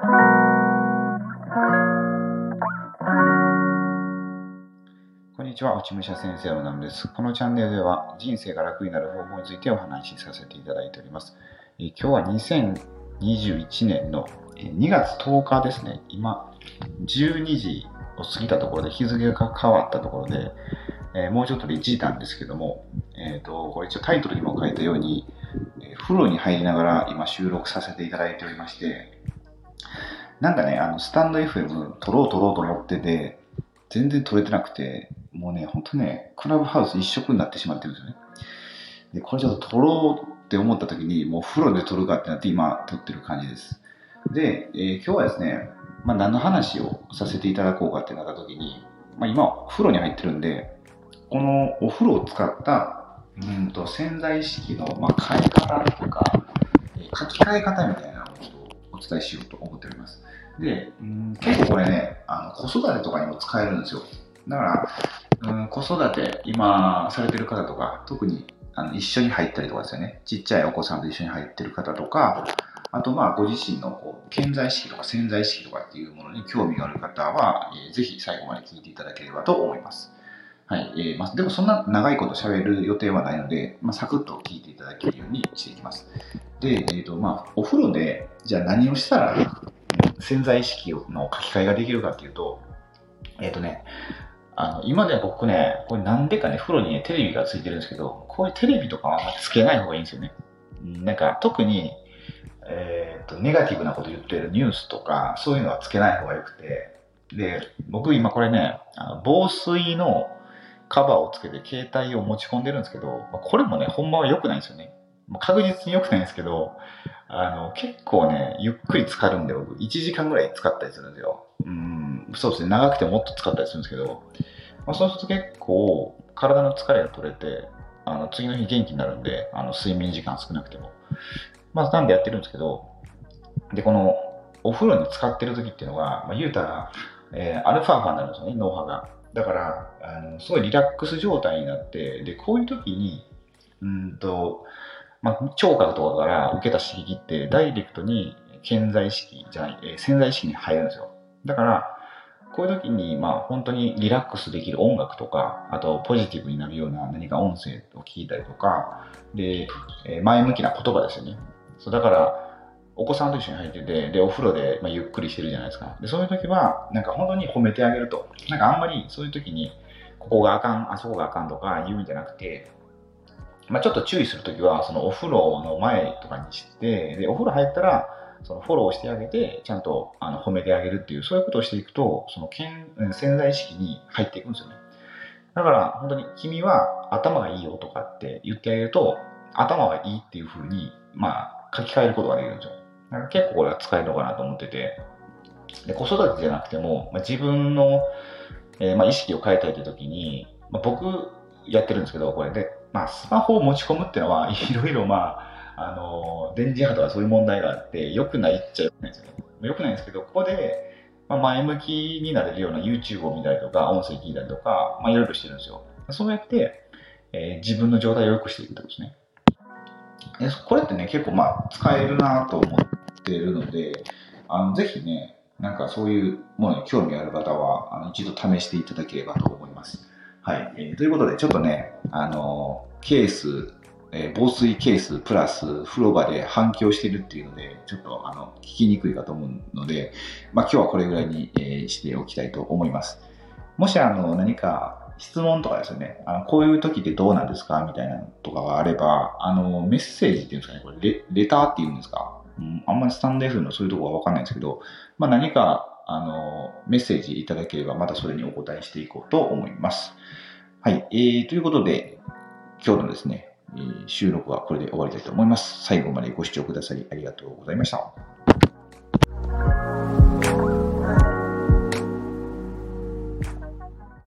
こんにちは、落ち武者先生のナムです。このチャンネルでは人生が楽になる方法についてお話しさせていただいております。え今日は2021年の2月10日ですね。今、12時を過ぎたところで日付が変わったところで、えーもうちょっとで1時なんですけども、えっ、と、これ一応タイトルにも書いたように、えー風呂に入りながら今収録させていただいておりまして、なんかね、あの、スタンド FM 撮ろう撮ろうと思ってて、全然撮れてなくて、もうね、ほんとね、クラブハウス一色になってしまってるんですよね。で、これちょっと撮ろうって思った時に、もう風呂で撮るかってなって今撮ってる感じです。で、えー今日はですね、まあ何の話をさせていただこうかってなった時に、まあ今、風呂に入ってるんで、このお風呂を使った、うんと潜在意識の、まあ、変え方とか、書き換え方みたいなお伝えしようと思っております。で、うん結構これね、あの子育てとかにも使えるんですよ。だから、うん、子育て、今されてる方とか、特にあの一緒に入ったりとかですよね。ちっちゃいお子さんと一緒に入ってる方とか、あとまあご自身のこう潜在意識とか潜在意識とかっていうものに興味がある方は、えーぜひ最後まで聞いていただければと思います。はい。えーまあ、でもそんな長いこと喋る予定はないので、まあ、サクッと聞いていただけるようにしていきます。で、えーとまあ、お風呂で、じゃあ何をしたら潜在意識の書き換えができるかっていうと、えっ、とね、あの今では僕ね、これなんでかね、風呂にね、テレビがついてるんですけど、こういうテレビとかはあつけない方がいいんですよね。なんか特に、えーと、ネガティブなこと言ってるニュースとか、そういうのはつけない方がよくて、で、僕今これね、あの防水のカバーをつけて携帯を持ち込んでるんですけど、まあこれもね、ほんまは良くないんですよね。確実に良くないんですけど、あの、結構ね、ゆっくり浸かるんで、僕、1時間ぐらい使ったりするんですよ。うん、そうですね、長くてもっと使ったりするんですけど、まあ、そうすると結構、体の疲れが取れて、あの次の日元気になるんで、あの睡眠時間少なくても。まあ、なんでやってるんですけど、で、この、お風呂に使ってる時っていうのは、まあ、言うたら、えーアルファ波になるんですよね、脳波が。だから、あのすごいリラックス状態になって、で、こういう時に、うんと、まあ、聴覚とかから受けた刺激ってダイレクトに潜在意識じゃない、えー潜在意識に入るんですよ。だから、こういう時に、まあ、本当にリラックスできる音楽とか、あとポジティブになるような何か音声を聞いたりとか、で、えー前向きな言葉ですよね。そうだから、お子さんと一緒に入ってて、で、お風呂で、まあ、ゆっくりしてるじゃないですか。で、そういう時は、なんか本当に褒めてあげると。なんかあんまりそういう時に、ここがあかん、あそこがあかんとか言うんじゃなくて、まあ、ちょっと注意するときは、そのお風呂の前とかにして、で、お風呂入ったら、そのフォローしてあげて、ちゃんとあの褒めてあげるっていう、そういうことをしていくと、その潜在意識に入っていくんですよね。だから、本当に君は頭がいいよとかって言ってあげると、頭がいいっていうふうに、まあ、書き換えることができるんですよ。だか結構これは使えるのかなと思ってて、で子育てじゃなくても、まあ、自分の、えーまあ、意識を変えたいという時に、まあ、僕やってるんですけど、これで、まあ、スマホを持ち込むっていうのは、いろいろまあ、あの、電磁波とかそういう問題があって、良くないっちゃ良くないんですよね。良くないんですけど、ここで、まあ、前向きになれるような YouTube を見たりとか、音声聞いたりとか、まあ、いろいろしてるんですよ。そうやって、えー自分の状態を良くしていくってことですね。これってね、結構まあ、使えるなと思ってるので、あのぜひね、なんかそういうものに興味ある方は、あの一度試していただければと思います。はい。えーということで、ちょっとね、あのケース、えー防水ケースプラス風呂場で反響してるっていうので、ちょっとあの聞きにくいかと思うので、まあ、今日はこれぐらいに、えーしておきたいと思います。もしあの何か質問とかですよね、あのこういう時ってどうなんですか？みたいなのとかがあれば、あのメッセージっていうんですかね、これレレターっていうんですか、あんまりスタンド F のそういうとこは分かんないですけど、まあ、何かあのメッセージいただければ、またそれにお答えしていこうと思います。はい。えー、ということで、今日のですね、収録はこれで終わりたいと思います。最後までご視聴くださりありがとうございました。